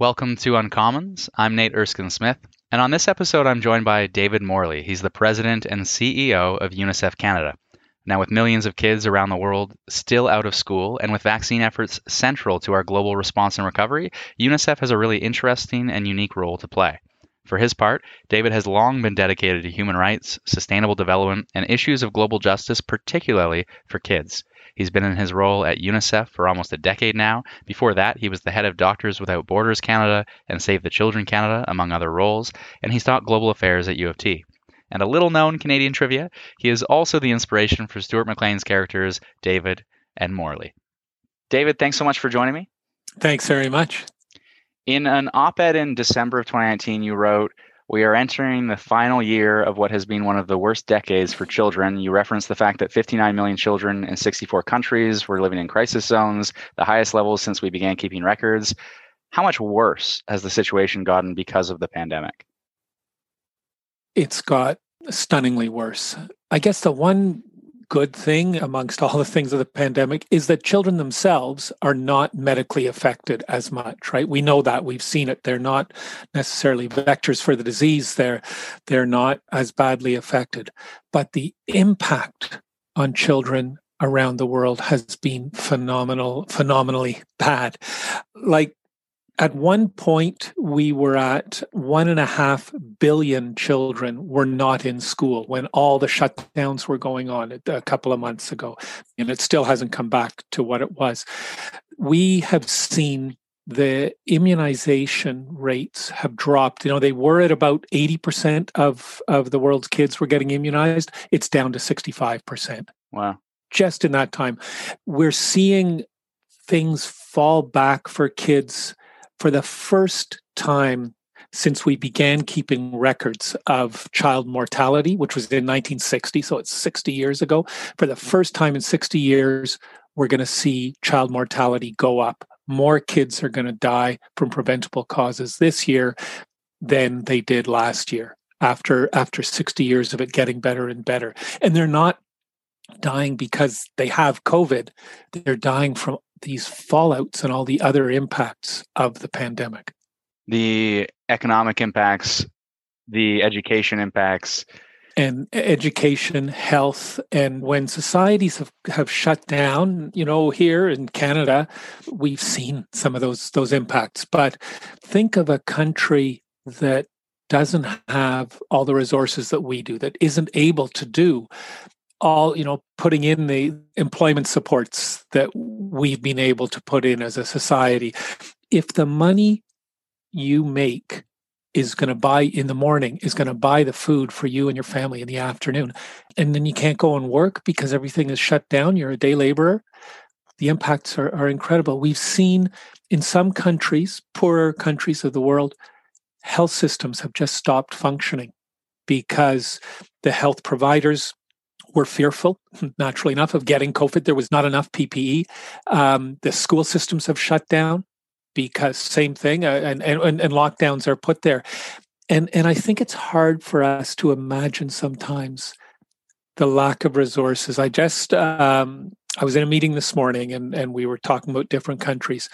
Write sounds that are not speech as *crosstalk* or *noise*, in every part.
Welcome to Uncommons. I'm Nate Erskine Smith, and on this episode, I'm joined by David Morley. He's the president and CEO of UNICEF Canada. Now, with millions of kids around the world still out of school and with vaccine efforts central to our global response and recovery, UNICEF has a really interesting and unique role to play. For his part, David has long been dedicated to human rights, sustainable development, and issues of global justice, particularly for kids. He's been in his role at UNICEF for almost a decade now. Before that, he was the head of Doctors Without Borders Canada and Save the Children Canada, among other roles, and he's taught global affairs at U of T. And a little known Canadian trivia, he is also the inspiration for Stuart McLean's characters, David and Morley. David, thanks so much for joining me. Thanks very much. In an op ed in December of 2019, you wrote, we are entering the final year of what has been one of the worst decades for children. You referenced the fact that 59 million children in 64 countries were living in crisis zones, the highest levels since we began keeping records. How much worse has the situation gotten because of the pandemic? It's got stunningly worse. I guess the one good thing amongst all the things of the pandemic is that children themselves are not medically affected as much right? We know that. We've seen it. They're not necessarily vectors for the disease. They're they're not as badly affected. But the impact on children around the world has been phenomenal phenomenally bad. Like at one point, we were at one and a half billion children were not in school when all the shutdowns were going on a couple of months ago. And it still hasn't come back to what it was. We have seen the immunization rates have dropped. You know, they were at about 80% of, of the world's kids were getting immunized. It's down to 65%. Wow. Just in that time. We're seeing things fall back for kids for the first time since we began keeping records of child mortality, which was in 1960, so it's 60 years ago, for the mm-hmm. first time in 60 years, we're going to see child mortality go up. More kids are going to die from preventable causes this year than they did last year after after 60 years of it getting better and better. And they're not dying because they have COVID. They're dying from these fallouts and all the other impacts of the pandemic? The economic impacts, the education impacts. And education, health, and when societies have, have shut down, you know, here in Canada, we've seen some of those those impacts. But think of a country that doesn't have all the resources that we do, that isn't able to do all you know putting in the employment supports that we've been able to put in as a society. If the money you make is going to buy in the morning is going to buy the food for you and your family in the afternoon and then you can't go and work because everything is shut down you're a day laborer the impacts are, are incredible. We've seen in some countries poorer countries of the world health systems have just stopped functioning because the health providers were fearful, naturally enough, of getting COVID. There was not enough PPE. Um, the school systems have shut down because same thing, uh, and, and and lockdowns are put there. And and I think it's hard for us to imagine sometimes the lack of resources. I just um, I was in a meeting this morning, and and we were talking about different countries,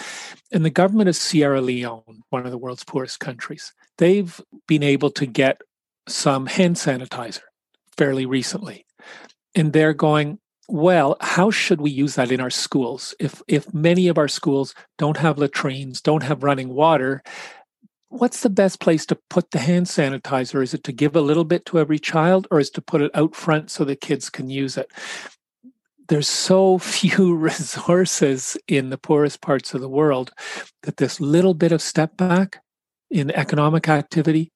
and the government of Sierra Leone, one of the world's poorest countries, they've been able to get some hand sanitizer fairly recently and they're going well how should we use that in our schools? If if many of our schools don't have latrines don't have running water what's the best place to put the hand sanitizer? Is it to give a little bit to every child or is to put it out front so the kids can use it? There's so *laughs* few resources in the poorest parts of the world that this little bit of step back in economic activity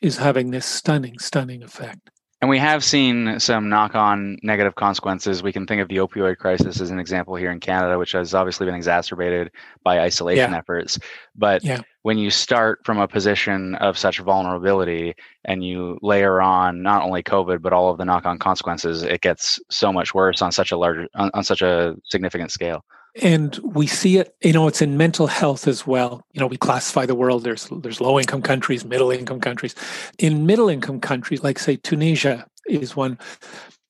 is having this stunning stunning effect and we have seen some knock on negative consequences. We can think of the opioid crisis as an example here in Canada, which has obviously been exacerbated by isolation yeah. efforts. But yeah. when you start from a position of such vulnerability and you layer on not only COVID, but all of the knock on consequences, it gets so much worse on such a large, on, on such a significant scale and we see it you know it's in mental health as well you know we classify the world there's there's low income countries middle income countries in middle income countries like say tunisia is one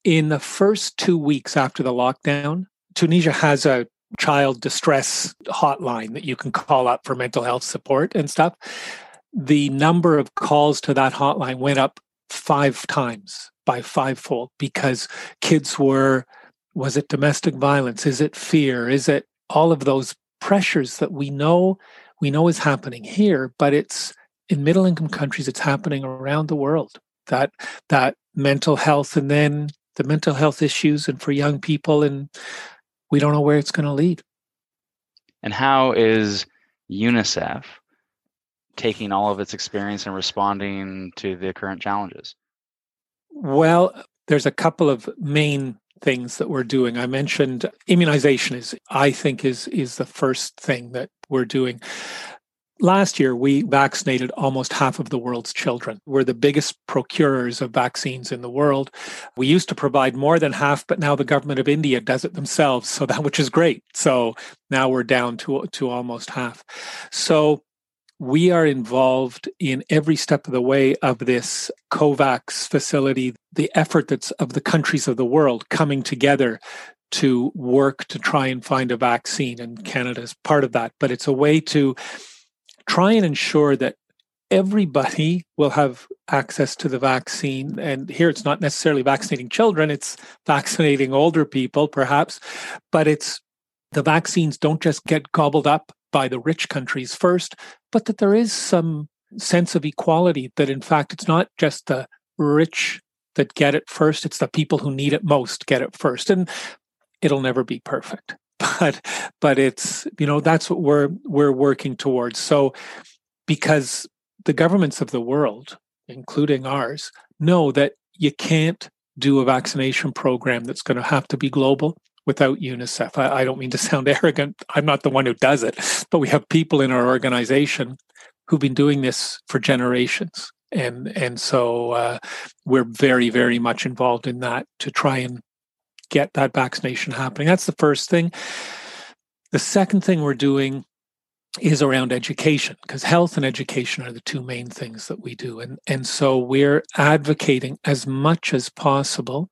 in the first two weeks after the lockdown tunisia has a child distress hotline that you can call up for mental health support and stuff. The number of calls to that hotline went up five times by fivefold because kids were was it domestic violence? Is it fear? Is it all of those pressures that we know we know is happening here but it's in middle income countries it's happening around the world. That that mental health and then the mental health issues and for young people and we don't know where it's going to lead. And how is unicef taking all of its experience and responding to the current challenges? Well there's a couple of main things that we're doing i mentioned immunization is i think is is the first thing that we're doing Last year, we vaccinated almost half of the world's children. We're the biggest procurers of vaccines in the world. We used to provide more than half, but now the government of India does it themselves, so that which is great. So now we're down to to almost half. So we are involved in every step of the way of this COVAX facility, the effort that's of the countries of the world coming together to work to try and find a vaccine. And Canada is part of that. But it's a way to try and ensure that everybody will have access to the vaccine. And here it's not necessarily vaccinating children, it's vaccinating older people, perhaps, but it's the vaccines don't just get gobbled up by the rich countries first, but that there is some sense of equality, that in fact it's not just the rich that get it first, it's the people who need it most get it first. And it'll never be perfect *laughs* but but it's you know that's what we're we're working towards so because the governments of the world including ours know that you can't do a vaccination program that's going to have to be global without unicef I, I don't mean to *laughs* sound arrogant i'm not the one who does it but we have people in our organization who've been doing this for generations and and so uh, we're very very much involved in that to try and get that vaccination happening. That's the first thing. The second thing we're doing is around education because health and education are the two main things that we do and and so we're advocating as much as possible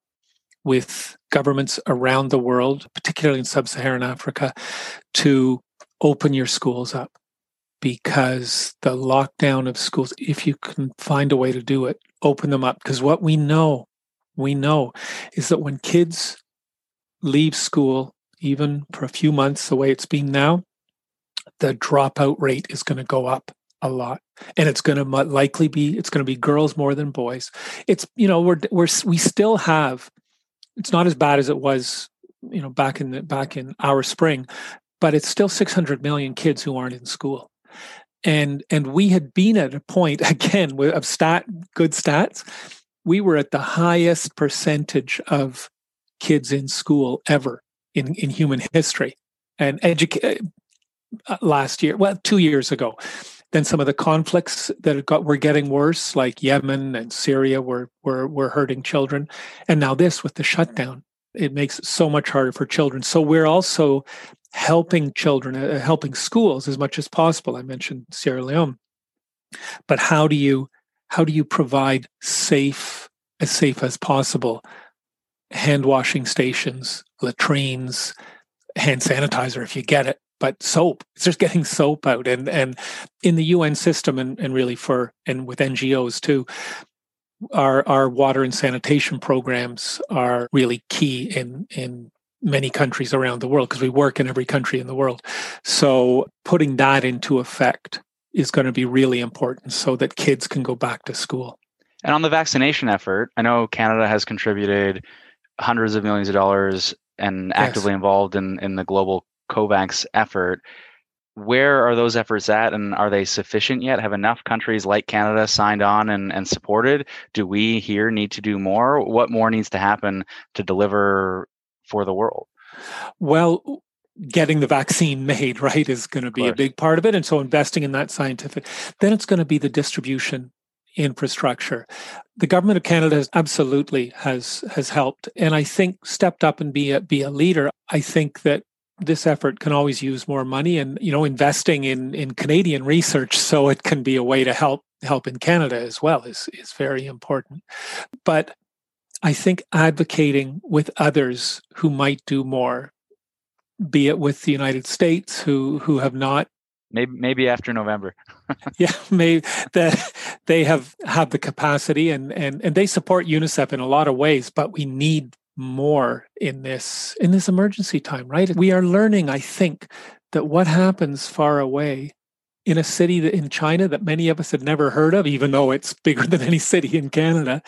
with governments around the world particularly in sub-Saharan Africa to open your schools up because the lockdown of schools if you can find a way to do it open them up. Because what we know we know is that when kids leave school, even for a few months, the way it's been now, the dropout rate is going to go up a lot. And it's going to likely be it's going to be girls more than boys. It's you know we're we're we still have it's not as bad as it was you know back in the back in our spring but it's still 600 million kids who aren't in school and and we had been at a point *laughs* again of stat good stats we were at the highest percentage of kids in school ever in, in human history. And educate uh, last year, well, two years ago, then some of the conflicts that got were getting worse, like Yemen and Syria, were were were hurting children, and now this with the shutdown, it makes it so much harder for children. So we're also helping children, uh, helping schools as much as possible. I mentioned Sierra Leone, but how do you how do you provide safe as safe as possible hand washing stations, latrines, hand sanitizer if you get it, but soap. It's just getting soap out. And and in the UN system and, and really for and with NGOs too, our our water and sanitation programs are really key in in many countries around the world because we work in every country in the world. So putting that into effect is going to be really important so that kids can go back to school. And on the vaccination effort, I know Canada has contributed hundreds of millions of dollars and actively yes. involved in, in the global COVAX effort. Where are those efforts at, and are they sufficient yet? Have enough countries like Canada signed on and, and supported? Do we here need to do more? What more needs to happen to deliver for the world? Well, getting the vaccine made, *laughs* right, is going to be a big part of it. And so investing in that scientific, then it's going to be the distribution infrastructure. The government of Canada has absolutely has has helped, and I think stepped up and be a, be a leader. I think that this effort can always use more money, and you know, investing in in Canadian research so it can be a way to help help in Canada as well is is very important. But I think advocating with others who might do more be it with the United States, who who have not maybe maybe after November. *laughs* yeah, maybe that they have have the capacity and and and they support UNICEF in a lot of ways, but we need more in this in this emergency time, right? We are learning, I think, that what happens far away in a city that in China that many of us had never heard of, even though it's bigger than any city in Canada.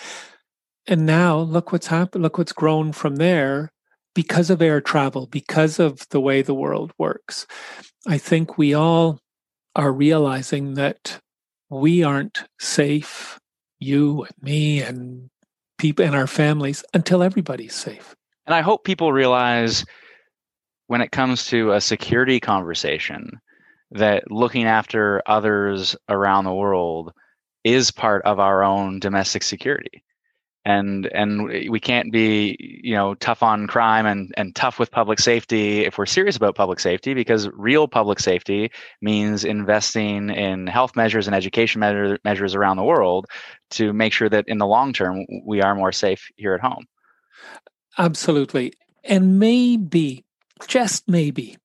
And now look what's happened, look what's grown from there because of air travel, because of the way the world works. I think we all are realizing that we aren't safe, you and me and people and our families, until everybody's safe. And I hope people realize when it comes to a security conversation that looking after others around the world is part of our own domestic security and and we can't be you know tough on crime and and tough with public safety if we're serious about public safety because real public safety means investing in health measures and education measure, measures around the world to make sure that in the long term we are more safe here at home. Absolutely. And maybe just maybe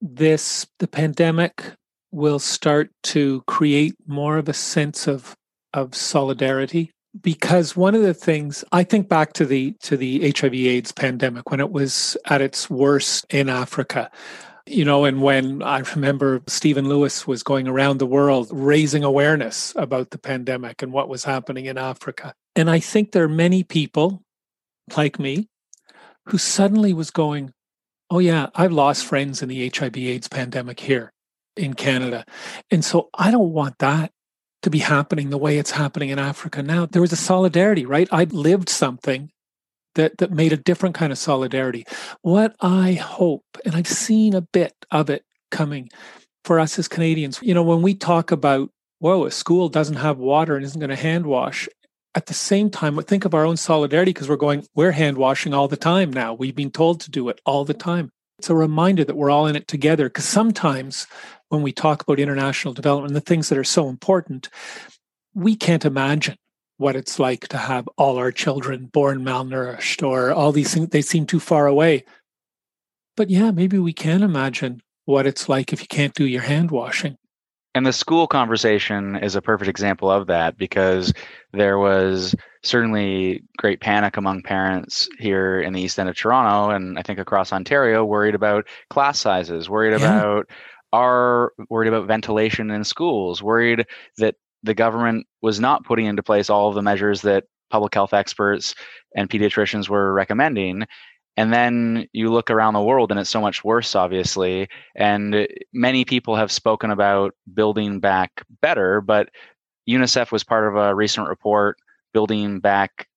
this the pandemic will start to create more of a sense of of solidarity because one of the things I think back to the to the HIV AIDS pandemic when it was at its worst in Africa. You know, and when I remember Stephen Lewis was going around the world raising awareness about the pandemic and what was happening in Africa. And I think there are many people like me who suddenly was going, Oh, yeah, I've lost friends in the HIV AIDS pandemic here in Canada. And so I don't want that to be happening the way it's happening in Africa now. There was a solidarity, right? I lived something that that made a different kind of solidarity. What I hope, and I've seen a bit of it coming for us as Canadians, you know, when we talk about, whoa, a school doesn't have water and isn't going to hand wash. At the same time, think of our own solidarity because we're going, we're hand washing all the time now. We've been told to do it all the time. It's a reminder that we're all in it together because sometimes when we talk about international development, the things that are so important, we can't imagine what it's like to have all our children born malnourished or all these things. They seem too far away. But yeah, maybe we can imagine what it's like if you can't do your hand washing. And the school conversation is a perfect example of that because there was certainly great panic among parents here in the east end of Toronto and I think across Ontario worried about class sizes, worried yeah. about are worried about ventilation in schools, worried that the government was not putting into place all of the measures that public health experts and pediatricians were recommending. And then you look around the world and it's so much worse, obviously. And many people have spoken about building back better, but UNICEF was part of a recent report building back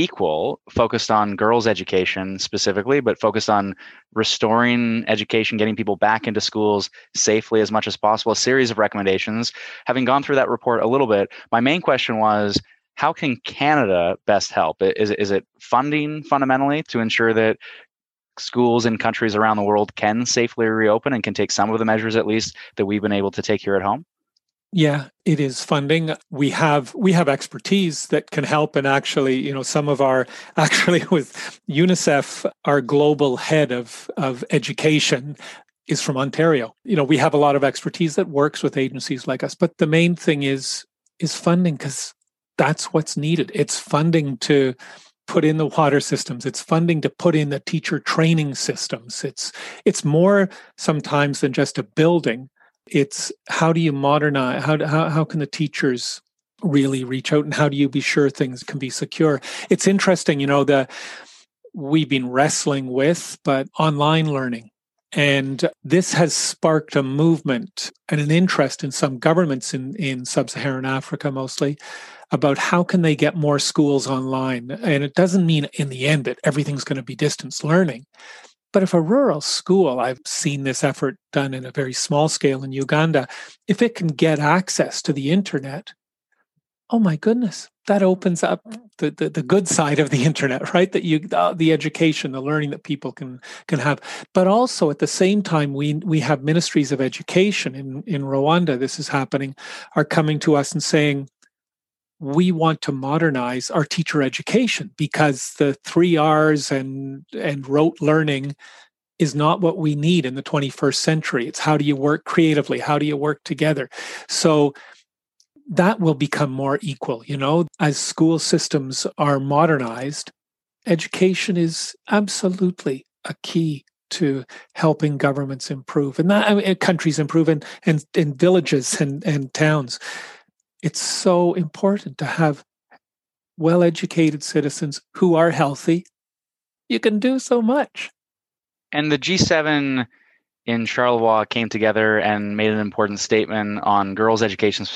equal, focused on girls' education specifically, but focused on restoring education, getting people back into schools safely as much as possible, a series of recommendations. Having gone through that report a little bit, my main question was how can Canada best help? Is, is it funding fundamentally to ensure that schools in countries around the world can safely reopen and can take some of the measures at least that we've been able to take here at home? Yeah, it is funding. We have we have expertise that can help and actually, you know, some of our *laughs* actually with UNICEF, our global head of of education is from Ontario. You know, we have a lot of expertise that works with agencies like us, but the main thing is is funding cuz that's what's needed. It's funding to put in the water systems it's funding to put in the teacher training systems it's it's more sometimes than just a building it's how do you modernize how, how, how can the teachers really reach out and how do you be sure things can be secure? It's interesting you know the we've been wrestling with but online learning. And this has sparked a movement and an interest in some governments in, in sub-saharan africa mostly about how can they get more schools online. And it doesn't mean in the end that everything's going to be distance learning but if a rural school, I've seen this effort done in a very small scale in Uganda, if it can get access to the internet, oh my goodness, that opens up the, the, the good side of the *laughs* internet, right? That you uh, the education, the learning that people can can have. But also at the same time, we we have ministries of education in in Rwanda. This is happening, are coming to us and saying, we want to modernize our teacher education because the three R's and and rote learning is not what we need in the 21st century. It's how do you work creatively? How do you work together? So that will become more equal. You know, as school systems are modernized, education is absolutely a key to helping governments improve and that I mean, countries improve and, and, and villages and, and towns. It's so important to have well educated citizens who are healthy. You can do so much. And the G7 in Charlevoix came together and made an important statement on girls' education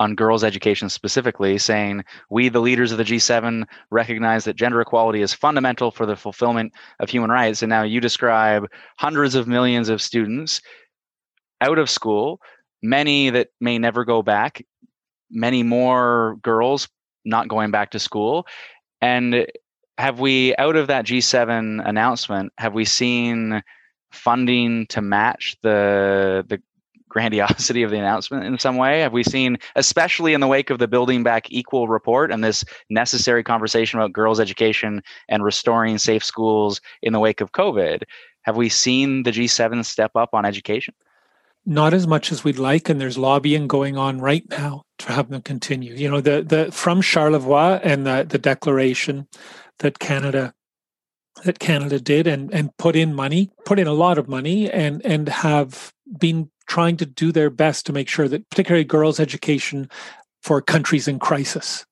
on girls' education specifically, saying, We, the leaders of the G7, recognize that gender equality is fundamental for the fulfillment of human rights. And now you describe hundreds of millions of students out of school, many that may never go back, many more girls not going back to school. And have we, out of that G7 announcement, have we seen funding to match the the grandiosity of the announcement in some way? Have we seen, especially in the wake of the Building Back Equal report and this necessary conversation about girls' education and restoring safe schools in the wake of COVID, have we seen the G7 step up on education? Not as much as we'd like, and there's lobbying going on right now to have them continue. You know, the the from Charlevoix and the the declaration that Canada that Canada did and and put in money, put in a lot of money and and have been trying to do their best to make sure that particularly girls' education for countries in crisis,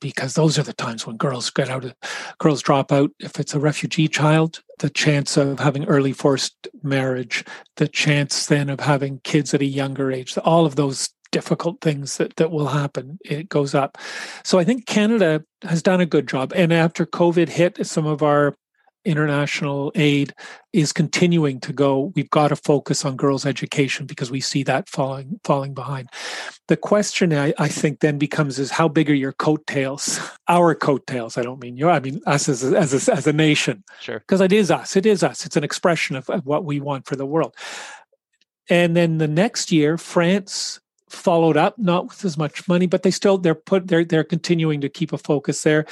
because those are the times when girls get out of girls drop out. If it's a refugee child, the chance of having early forced marriage, the chance then of having kids at a younger age, all of those difficult things that, that will happen, it goes up. So I think Canada has done a good job. And after COVID hit, some of our international aid is continuing to go. We've got to focus on girls education because we see that falling falling behind. The question I, I, think then becomes is how big are your coattails? *laughs* Our coattails i don't mean you i mean us as a, as a, as a nation. Sure. Because it is us it is us. It's an expression of, of what we want for the world. And then the next year france followed up not with as much money but they still they're put they're they're continuing to keep a focus there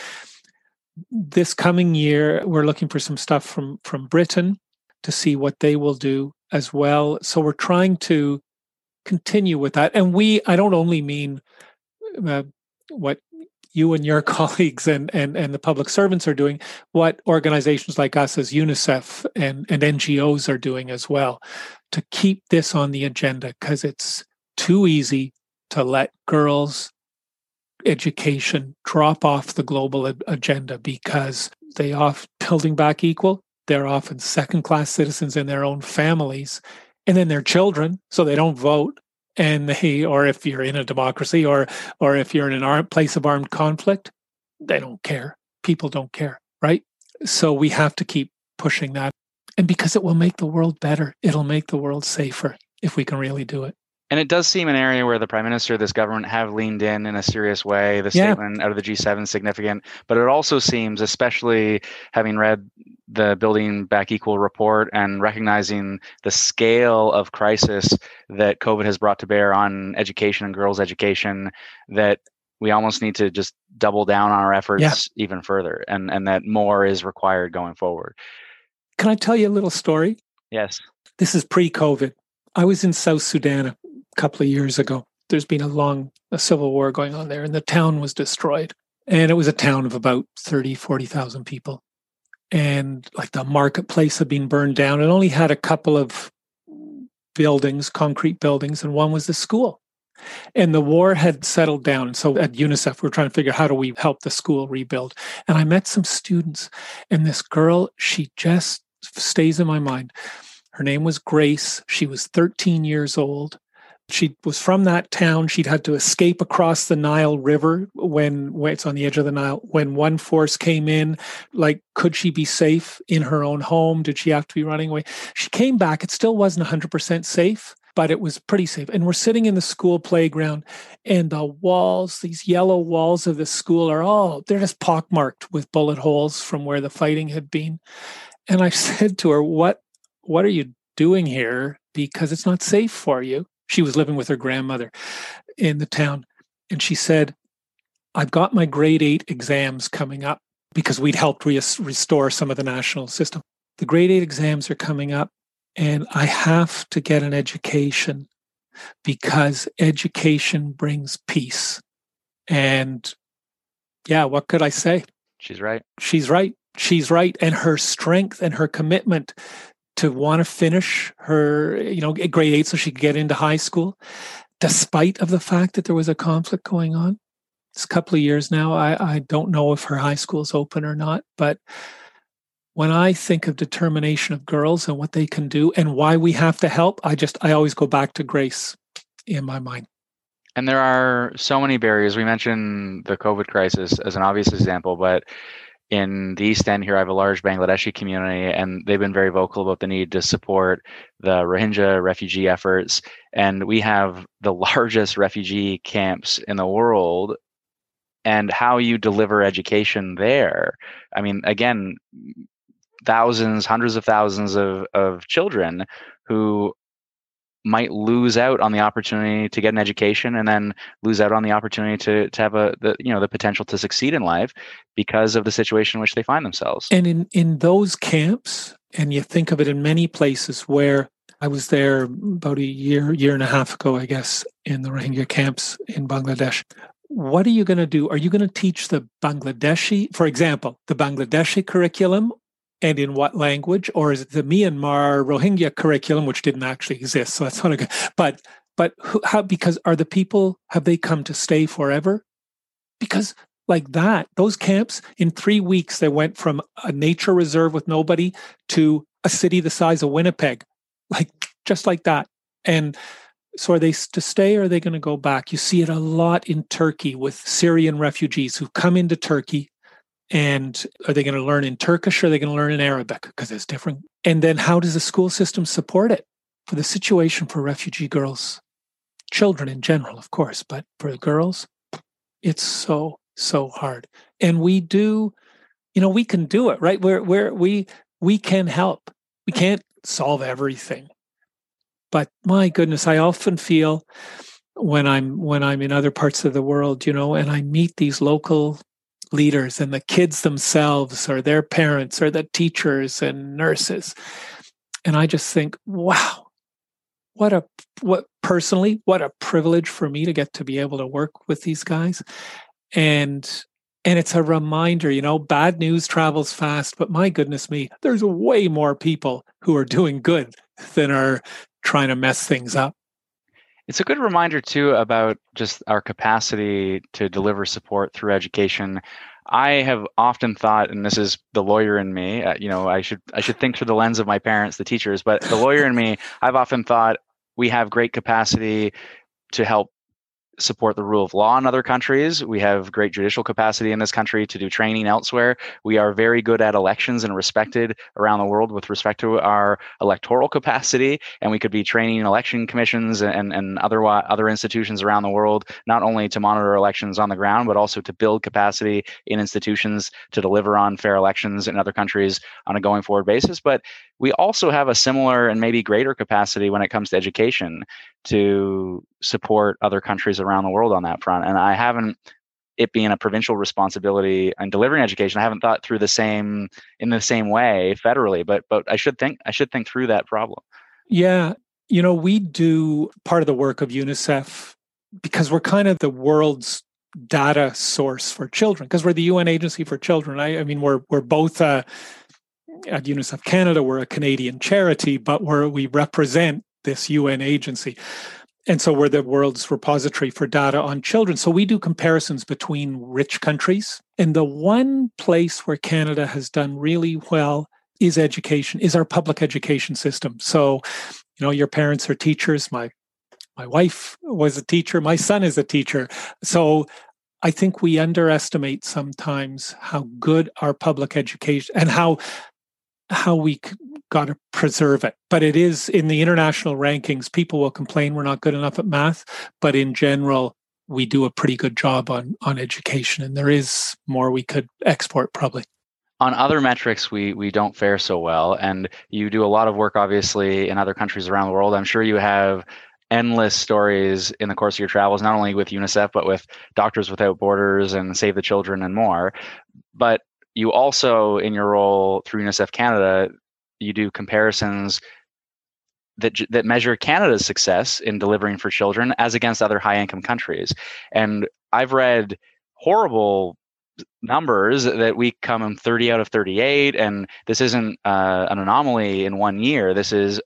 this coming year, we're looking for some stuff from from Britain to see what they will do as well. So we're trying to continue with that, and we I don't only mean uh, what you and your *laughs* colleagues and, and, and the public servants are doing, what organizations like us as UNICEF and, and NGOs are doing as well to keep this on the agenda because it's too easy to let girls education drop off the global agenda because they off building back equal they're often second class citizens in their own families and then their children so they don't vote. And they or if you're in a democracy or or if you're in an place of armed conflict they don't care. People don't care right? So we have to keep pushing that. And because it will make the world better it'll make the world safer if we can really do it and it does seem an area where the prime minister, this government, have leaned in in a serious way. The yeah. statement out of the G7 is significant, but it also seems, especially having read the Building Back Equal report and recognizing the scale of crisis that COVID has brought to bear on education and girls' education, that we almost need to just double down on our efforts yeah. even further, and and that more is required going forward. Can I tell you a little story? Yes. This is pre-COVID. I was in South Sudan couple of years ago. There's been a long a civil war going on there, and the town was destroyed. And it was a town of about 30, 40,000 people. And like the marketplace had been burned down. It only had a couple of buildings, concrete buildings, and one was the school. And the war had settled down. So at UNICEF, we are trying to figure out how do we help the school rebuild. And I met some students, and this girl, she just stays in my mind. Her name was Grace. She was 13 years old. She was from that town. She'd had to escape across the Nile River when, when it's on the edge of the Nile. When one force came in, like, could she be safe in her own home? Did she have to be running away? She came back. It still wasn't 100% safe, but it was pretty safe. And we're sitting in the school playground, and the walls, these yellow walls of the school, are all, they're just pockmarked with bullet holes from where the fighting had been. And I *laughs* said to her, What, what are you doing here? Because it's not safe for you. She was living with her grandmother in the town. And she said, I've got my grade eight exams coming up because we'd helped re- restore some of the national system. the grade eight exams are coming up, and I have to get an education because education brings peace. And yeah, what could I say? She's right. She's right. She's right. And her strength and her commitment to want to finish her, you know, grade eight so she could get into high school, despite of the fact that there was a conflict going on. It's a couple of years now. I, I don't know if her high school is open or not, but when I think of determination of girls and what they can do and why we have to help, I just I always go back to grace in my mind. And there are so many barriers. We mentioned the COVID crisis as an obvious example, but in the East End here, I have a large Bangladeshi community, and they've been very vocal about the need to support the Rohingya refugee efforts. And we have the *laughs* largest refugee camps in the world. And how you deliver education there. I mean, again, thousands, hundreds of thousands of, of children who might lose out on the opportunity to get an education and then lose out on the opportunity to to have a the you know the potential to succeed in life because of the situation in which they find themselves. And in in those camps, and you think of it in many places where I was there about a year year and a half ago, I guess, in the Rohingya camps in Bangladesh. What are you going to do? Are you going to teach the Bangladeshi, for example, the Bangladeshi curriculum and in what language, or is it the Myanmar Rohingya curriculum, which didn't actually exist? So that's not a good. But but who, how? Because are the people have they come to stay forever? Because like that, those camps in three weeks they went from a nature reserve with nobody to a city the size of Winnipeg, like just like that. And so are they to stay or are they going to go back? You see it a lot in Turkey with Syrian refugees who come into Turkey and are they going to learn in Turkish or are they going to learn in Arabic? Because it's different. And then how does the school system support it for the situation for refugee girls? Children in general, of course, but for girls, it's so, so hard. And we do, you know, we can do it, right? Where where we we can help. We can't solve everything. But my goodness, I often feel when I'm when I'm in other parts of the world, you know, and I meet these local leaders and the kids themselves or their parents or the teachers and nurses. And i just think wow what a what personally what a privilege for me to get to be able to work with these guys. And and it's a reminder you know bad news travels fast but my goodness me there's way more people who are doing good than are trying to mess things up it's a good reminder too about just our capacity to deliver support through education. I have often thought, and this is the lawyer in me. Uh, you know, I should I should think through the lens of my parents, the teachers, but the lawyer in me, I've often thought we have great capacity to help support the rule of law in other countries. We have great judicial capacity in this country to do training elsewhere. We are very good at elections and respected around the world with respect to our electoral capacity. And we could be training election commissions and, and other, other institutions around the world, not only to monitor elections on the ground, but also to build capacity in institutions to deliver on fair elections in other countries on a going forward basis. But we also have a similar and maybe greater capacity when it comes to education to support other countries around the world on that front. And I haven't it being a provincial responsibility and delivering education, I haven't thought through the same in the same way federally, but but I should think I should think through that problem. Yeah. You know, we do part of the work of UNICEF because we're kind of the world's data source for children because we're the UN agency for children. I, I mean, we're we're both uh, at UNICEF Canada, we're a Canadian charity, but we're, we represent this UN agency. And so we're the world's repository for data on children. So we do comparisons between rich countries. And the one place where Canada has done really well is education, is our public education system. So, you know, your parents are teachers. My my wife was a teacher. My son is a teacher. So I think we underestimate sometimes how good our public education and how how we got to preserve it. But it is in the international rankings, people will complain we're not good enough at math. But in general, we do a pretty good job on, on education. And there is more we could export probably. On other metrics, we we don't fare so well. And you do a lot of work, obviously, in other countries around the world. I'm sure you have endless stories in the course of your travels, not only with UNICEF, but with Doctors Without Borders and Save the Children and more. But you also, in your role through UNICEF Canada, you do comparisons that that measure Canada's success in delivering for children as against other high income countries. And I've read horrible numbers that we come in 30 out of 38 and this isn't uh, an anomaly in one year. This is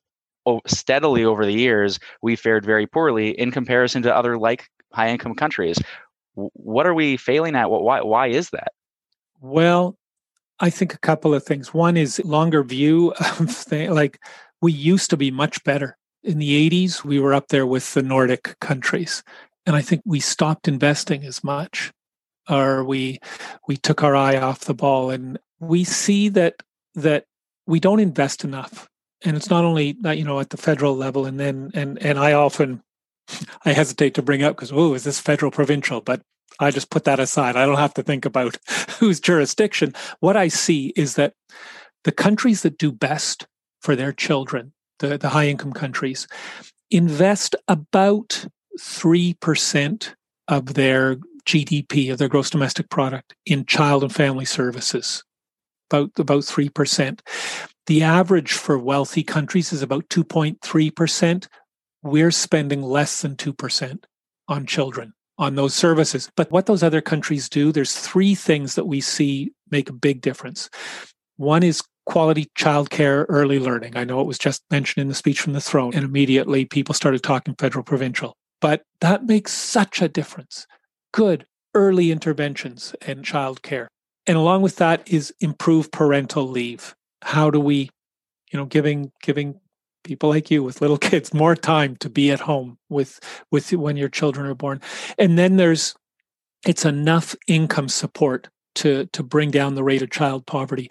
oh, steadily over the years we fared very poorly in comparison to other like high income countries what are we failing at? Why why is that well i think a couple of things. One is longer view of thing, like we used to be much better. In the 80s we were up there with the nordic countries and i think we stopped investing as much or we we took our eye off the ball and we see that that we don't invest enough. And it's not only that you know at the federal level and then and and i often *laughs* i hesitate to bring up because oh is this federal provincial? But i just put that aside i don't have to think about *laughs* whose jurisdiction what i see is that the countries that do best for their children the, the high income countries invest about 3% of their GDP of their gross domestic product in child and family services, about about three percent. The average for wealthy countries is about two point three percent. We're spending less than two percent on children on those services. But what those other countries do, there's three things that we see make a big difference. One is quality childcare, early learning. I know it was just mentioned in the speech from the throne, and immediately people started talking federal provincial. But that makes such a difference good early interventions and childcare. And along with that is improved parental leave. How do we, you know, giving giving people like you with little *laughs* kids more time to be at home with with when your children are born. And then there's it's enough income support to to bring down the rate of child poverty.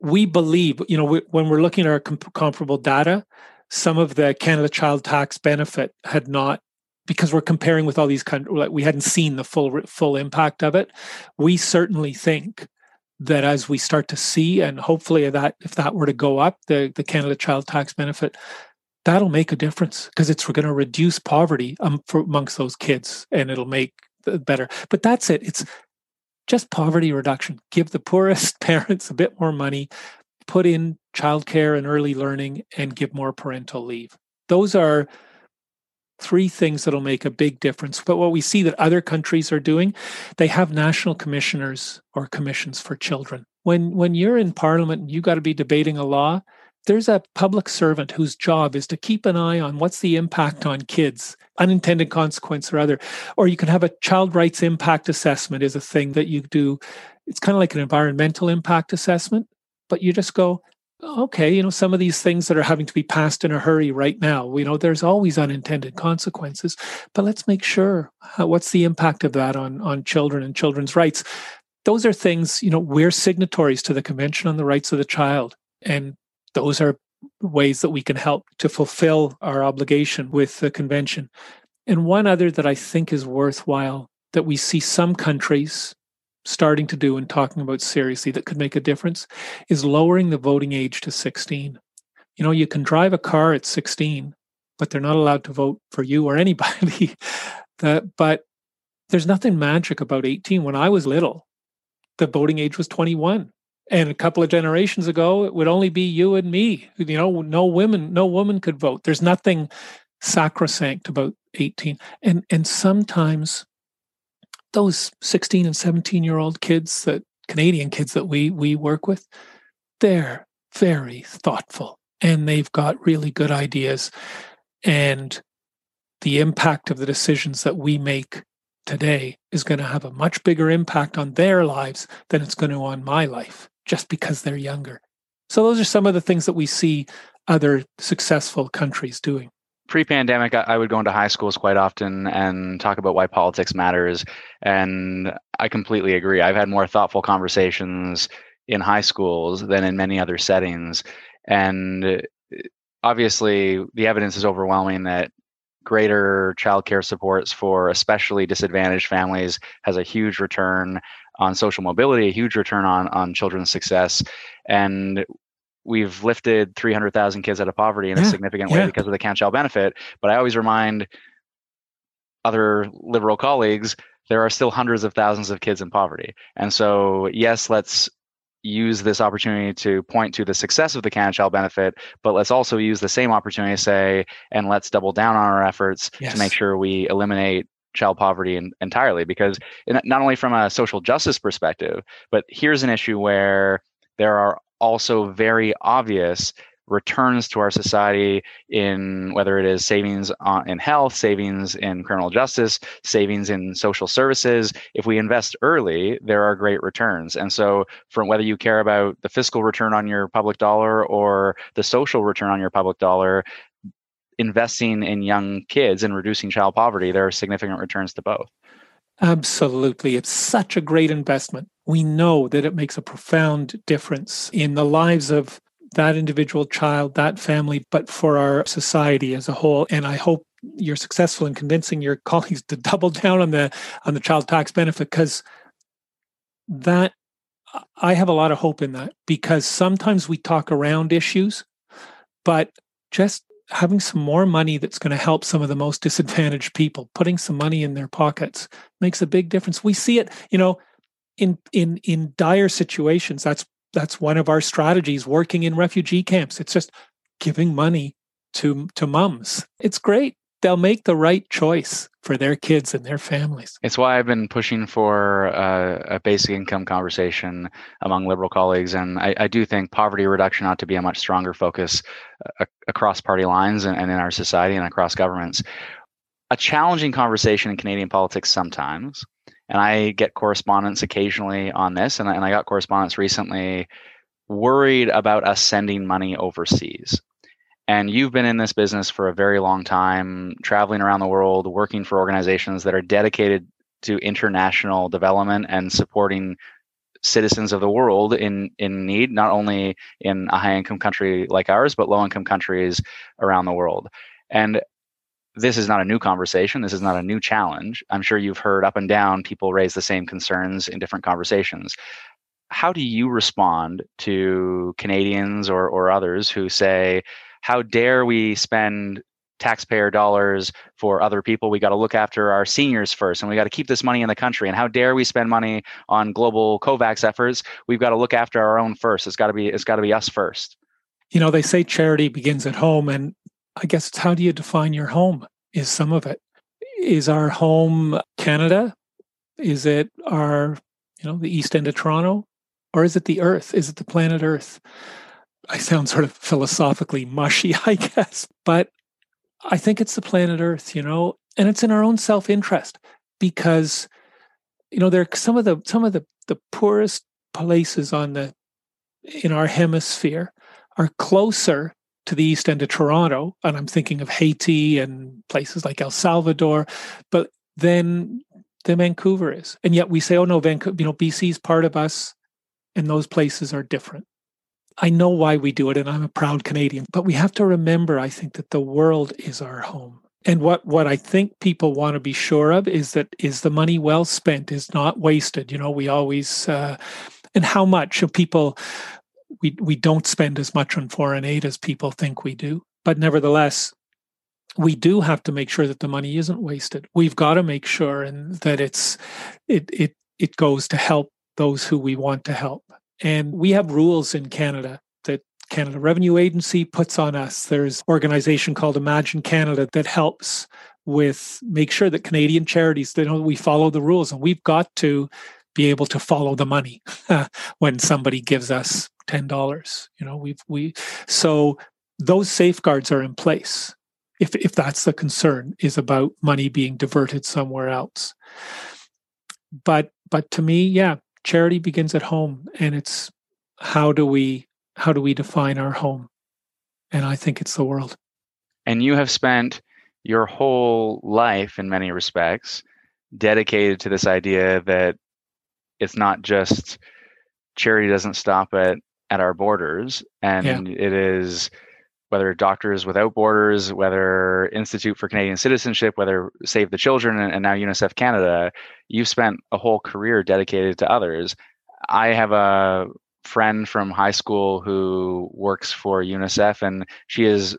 We believe, you know, we, when we're looking at our comp- comparable data, some of the Canada Child Tax benefit had not because we're comparing with all these countries, like we hadn't seen the full full impact of it. We certainly think that as we start to see, and hopefully that if that were to go up, the the Canada Child Tax benefit, that'll make a difference because it's going to reduce poverty um, for, amongst those kids, and it'll make better. But that's it. It's just poverty reduction. Give the *laughs* poorest parents a bit more money, put in childcare and early learning, and give more parental leave. Those are three things that'll make a big difference. But what we see that other countries are doing, they have national commissioners or commissions for children. When when you're in parliament and you've got to be debating a law, there's a public servant whose job is to keep an eye on what's the impact on kids, unintended consequence or other. Or you can have a child rights impact assessment is a thing that you do. It's kind of like an environmental impact assessment, but you just go, okay, you know, some of these things that are having to be passed in a hurry right now, you know, there's always unintended consequences, but let's make sure uh, what's the impact of that on on children and children's rights. Those are things, you know, we're signatories to the Convention on the Rights of the Child, and those are ways that we can help to fulfill our obligation with the convention. And one other that I think is worthwhile that we see some countries starting to do and talking about seriously that could make a difference is lowering the voting age to 16. You know, you can drive a car at 16, but they're not allowed to vote for you or *laughs* anybody. that, but there's nothing magic about 18. When I was little, the voting age was 21. And a couple of generations ago, it would only be you and me. You know, no women, no woman could vote. There's nothing sacrosanct about 18. And and sometimes those 16 and 17 year old kids that Canadian kids that we we work with, they're very thoughtful and they've got really good ideas. And the impact of the decisions that we make today is going to have a much bigger impact on their lives than it's going to on my life just because they're younger. So those are some of the things that we see other successful countries doing pre-pandemic I, would go into high schools quite often and talk about why politics matters and i completely agree. I've had more thoughtful conversations in high schools than in many other settings and uh, obviously the evidence is overwhelming that greater childcare supports for especially disadvantaged families has a huge return on social mobility a huge return on on children's success and we've lifted 300,000 kids out of poverty in yeah, a significant way yeah. because of the Child benefit. But I always remind other liberal colleagues there are still hundreds of thousands of kids in poverty. And so, yes, let's use this opportunity to point to the success of the Child benefit, but let's also use the same opportunity to say, and let's double down on our efforts yes. to make sure we eliminate child poverty in, entirely. Because not only from a social justice perspective, but here's an issue where there are also very obvious returns to our society in whether it is savings on, in health, savings in criminal justice, savings in social services. If we invest early, there are great returns. And so, from whether you care about the fiscal return on your public dollar or the social return on your public dollar, investing in young kids and reducing child poverty, there are significant returns to both. Absolutely. It's such a great investment. We know that it makes a profound difference in the lives of that individual child, that family, but for our society as a whole. And I hope you're successful in convincing your *laughs* colleagues to double down on the on the child tax benefit because that I have a lot of hope in that because sometimes we talk around issues, but just having some more money that's going to help some of the most disadvantaged people, putting some money in their pockets makes a big difference. We see it, you know, in in in dire situations. That's that's one of our strategies working in refugee camps it's just giving money to to mums it's great they'll make the right choice for their kids and their families. It's why I've been pushing for uh, a basic income conversation among liberal colleagues, and I, I, do think poverty reduction ought to be a much stronger focus uh, across party lines and, and in our society and across governments. A challenging conversation in Canadian politics sometimes and I get correspondence occasionally on this, and I, and I got correspondence recently worried about us sending money overseas. And you've been in this business for a very long time, traveling around the world, working for organizations that are dedicated to international development and supporting citizens of the world in in need, not only in a high income country like ours, but low income countries around the world. And this is not a new conversation. This is not a new challenge. I'm sure you've heard up and down people raise the same concerns in different conversations. How do you respond to Canadians or, or others who say, How dare we spend taxpayer dollars for other people? We got to look after our seniors first, and we got to keep this money in the country. And how dare we spend money on global COVAX efforts? We've got to look after our own first. It's got to be it's got to be us first. You know, they say charity begins at home, and I guess it's how do you define your home is some of it. Is our home Canada? Is it our, you know, the east end of Toronto? Or is it the earth? Is it the planet Earth? I sound sort of philosophically mushy, *laughs* I guess, but I think it's the planet Earth, you know, and it's in our own self-interest because you know there are some of the some of the the poorest places on the in our hemisphere are closer to the east end of Toronto, and I'm thinking of Haiti and places like El Salvador, but then the Vancouver is. And yet we say, oh no, Vancouver, you know, BC is part of us, and those places are different. I know why we do it, and I'm a proud Canadian, but we have to remember, I think, that the world is our home. And what, what I think people want to be sure of is that is the money well spent, is not wasted. You know, we always, uh, and how much of people we we don't spend as much on foreign aid as people think we do. But nevertheless we do have to make sure that the money isn't wasted. We've got to make sure and that it's it it it goes to help those who we want to help. And we have rules in canada that canada revenue agency puts on us. There's an organization called imagine canada that helps with make sure that canadian charities they know we follow the rules and we've got to be able to follow the money *laughs* when somebody gives us ten dollars. You know, we've we so those safeguards are in place. If if that's the concern is about money being diverted somewhere else. But but to me, yeah, charity begins at home, and it's how do we how do we define our home? And I think it's the world. And you have spent your whole life, in many respects, dedicated to this idea that it's not just charity doesn't stop at at our borders and yeah. it is whether doctors without borders whether institute for canadian citizenship whether save the children and, now unicef canada you've spent a whole career dedicated to others i have a friend from high school who works for unicef and she is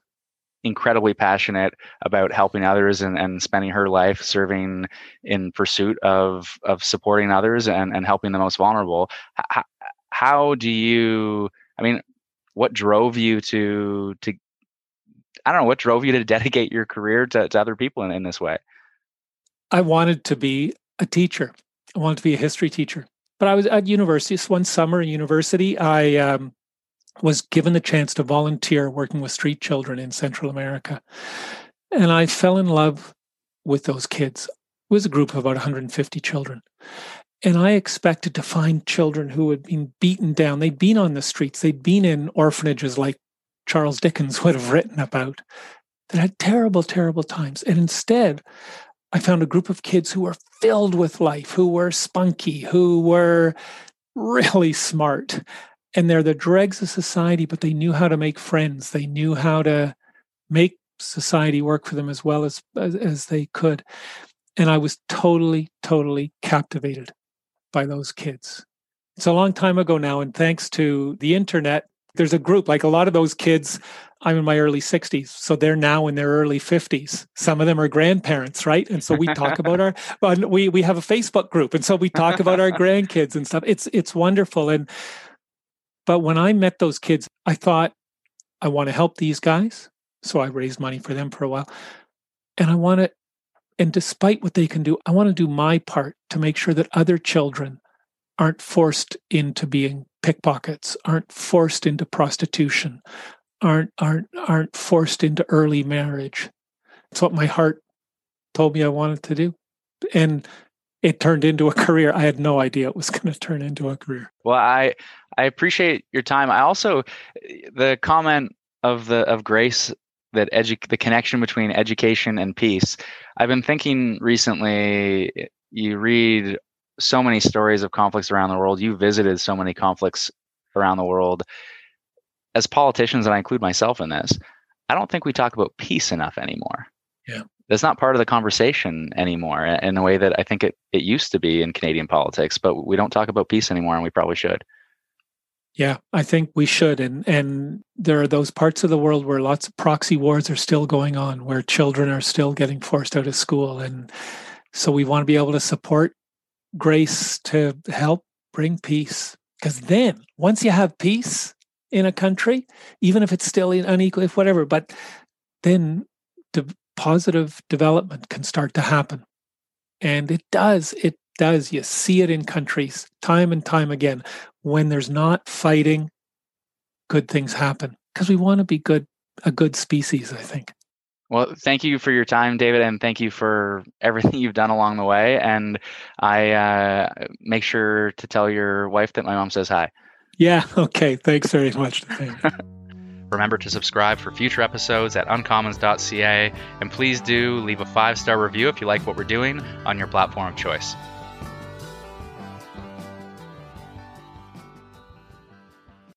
incredibly passionate about helping others and, and spending her life serving in pursuit of of supporting others and, and helping the most vulnerable. How, how do you? I mean, what drove you to to? I don't know what drove you to *laughs* dedicate your career to, to other people in, in this way. I wanted to be a teacher. I wanted to be a history teacher. But I was at university. One summer in university, I um, was given the chance to volunteer working with street children in Central America. And I fell in love with those kids. It was a group of about 150 children. And I expected to find children who had been beaten down. They'd been on the streets, they'd been in orphanages like Charles Dickens *laughs* would have written about, that had terrible, terrible times. And instead, I found a group of kids who were filled with life, who were spunky, who were really smart. And they're the dregs of society, but they knew how to make friends. They knew how to make society work for them as well as, as, as they could. And I was totally, totally captivated by those kids. It's a long time ago now. And thanks to the internet, there's a group like a lot of those kids i'm in my early 60s so they're now in their early 50s some of them are grandparents right and so we talk about our *laughs* we we have a facebook group and so we talk about our *laughs* grandkids and stuff it's it's wonderful and but when i met those kids i thought i want to help these guys so i raised money for them for a while and i want to and despite what they can do i want to do my part to make sure that other children aren't forced into being pickpockets, aren't forced into prostitution, aren't aren't aren't forced into early marriage. It's what my heart told me I wanted to do. And it turned into a *laughs* career. I had no idea it was going to turn into a career. Well, I I appreciate your time. I also eh, the comment of the of Grace that edu- the connection between education and peace. I've been thinking recently you read so many stories of conflicts around the world. You visited so many conflicts around the world. As politicians, and I include myself in this, I don't think we talk about peace enough anymore. Yeah. That's not part of the conversation anymore in the way that I think it, it used to be in Canadian politics, but we don't talk about peace anymore and we probably should. Yeah, I think we should. And and there are those parts of the world where lots of proxy wars are still going on, where children are still getting forced out of school. And so we want to be able to support grace to help bring peace. Because then, once you have peace in a country, even if it's still unequal, if whatever, but then the positive development can start to happen. And it does. It does. You see it in countries time and time again. When there's not fighting, good things happen because we want to be good, a good species, I think. Well, thank you for your time, David, and thank you for everything you've done along the way. And I uh, make sure to tell your wife that my mom says hi. Yeah. *laughs* Okay. Thanks very much. *laughs* Remember to subscribe for future episodes at uncommons.ca. And please do leave a five star review if you like what we're doing on your platform of choice.